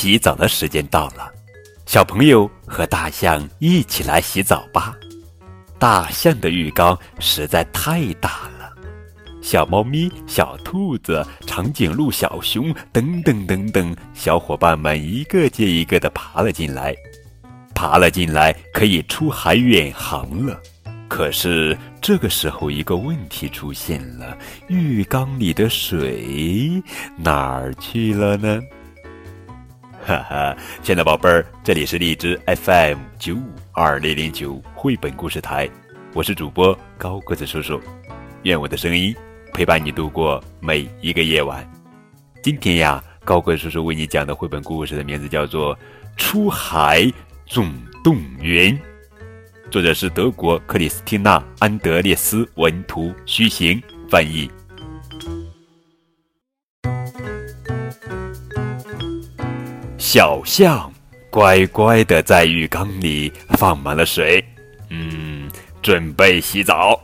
洗澡的时间到了，小朋友和大象一起来洗澡吧。大象的浴缸实在太大了，小猫咪、小兔子、长颈鹿、小熊等等等等，小伙伴们一个接一个的爬了进来，爬了进来可以出海远航了。可是这个时候，一个问题出现了：浴缸里的水哪儿去了呢？哈哈，亲爱的宝贝儿，这里是荔枝 FM 九五二零零九绘本故事台，我是主播高个子叔叔，愿我的声音陪伴你度过每一个夜晚。今天呀，高个子叔叔为你讲的绘本故事的名字叫做《出海总动员》。作者是德国克里斯蒂娜·安德烈斯文图，徐行翻译。小象乖乖的在浴缸里放满了水，嗯，准备洗澡。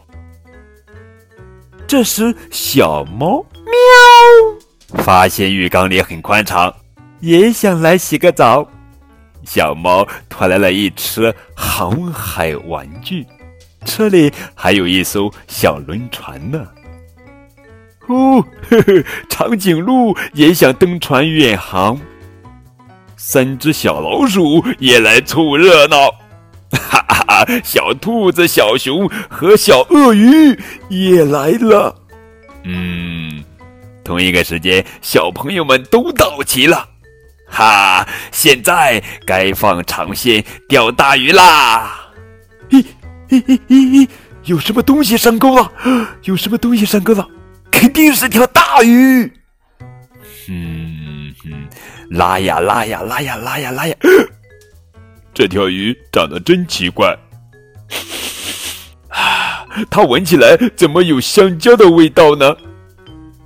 这时，小猫喵发现浴缸里很宽敞，也想来洗个澡。小猫拖来了一车航海玩具，车里还有一艘小轮船呢。哦，呵呵，长颈鹿也想登船远航。三只小老鼠也来凑热闹，哈哈！小兔子、小熊和小鳄鱼也来了。嗯，同一个时间，小朋友们都到齐了。哈！现在该放长线钓大鱼啦！咦咦咦咦咦！有什么东西上钩了？有什么东西上钩了？肯定是条大鱼！嗯，拉呀拉呀拉呀拉呀拉呀！这条鱼长得真奇怪，啊，它闻起来怎么有香蕉的味道呢？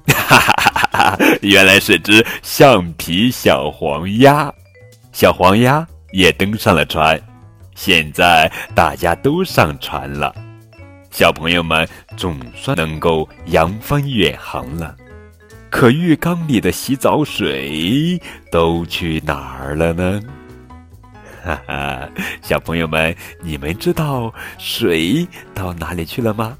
哈哈哈哈哈！原来是只橡皮小黄鸭，小黄鸭也登上了船。现在大家都上船了，小朋友们总算能够扬帆远航了。可浴缸里的洗澡水都去哪儿了呢？哈哈，小朋友们，你们知道水到哪里去了吗？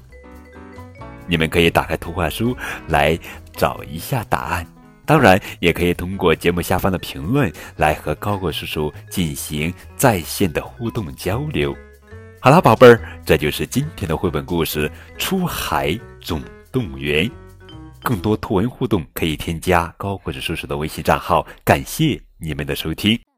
你们可以打开图画书来找一下答案，当然也可以通过节目下方的评论来和高果叔叔进行在线的互动交流。好了，宝贝儿，这就是今天的绘本故事《出海总动员》。更多图文互动可以添加高个子叔叔的微信账号。感谢你们的收听。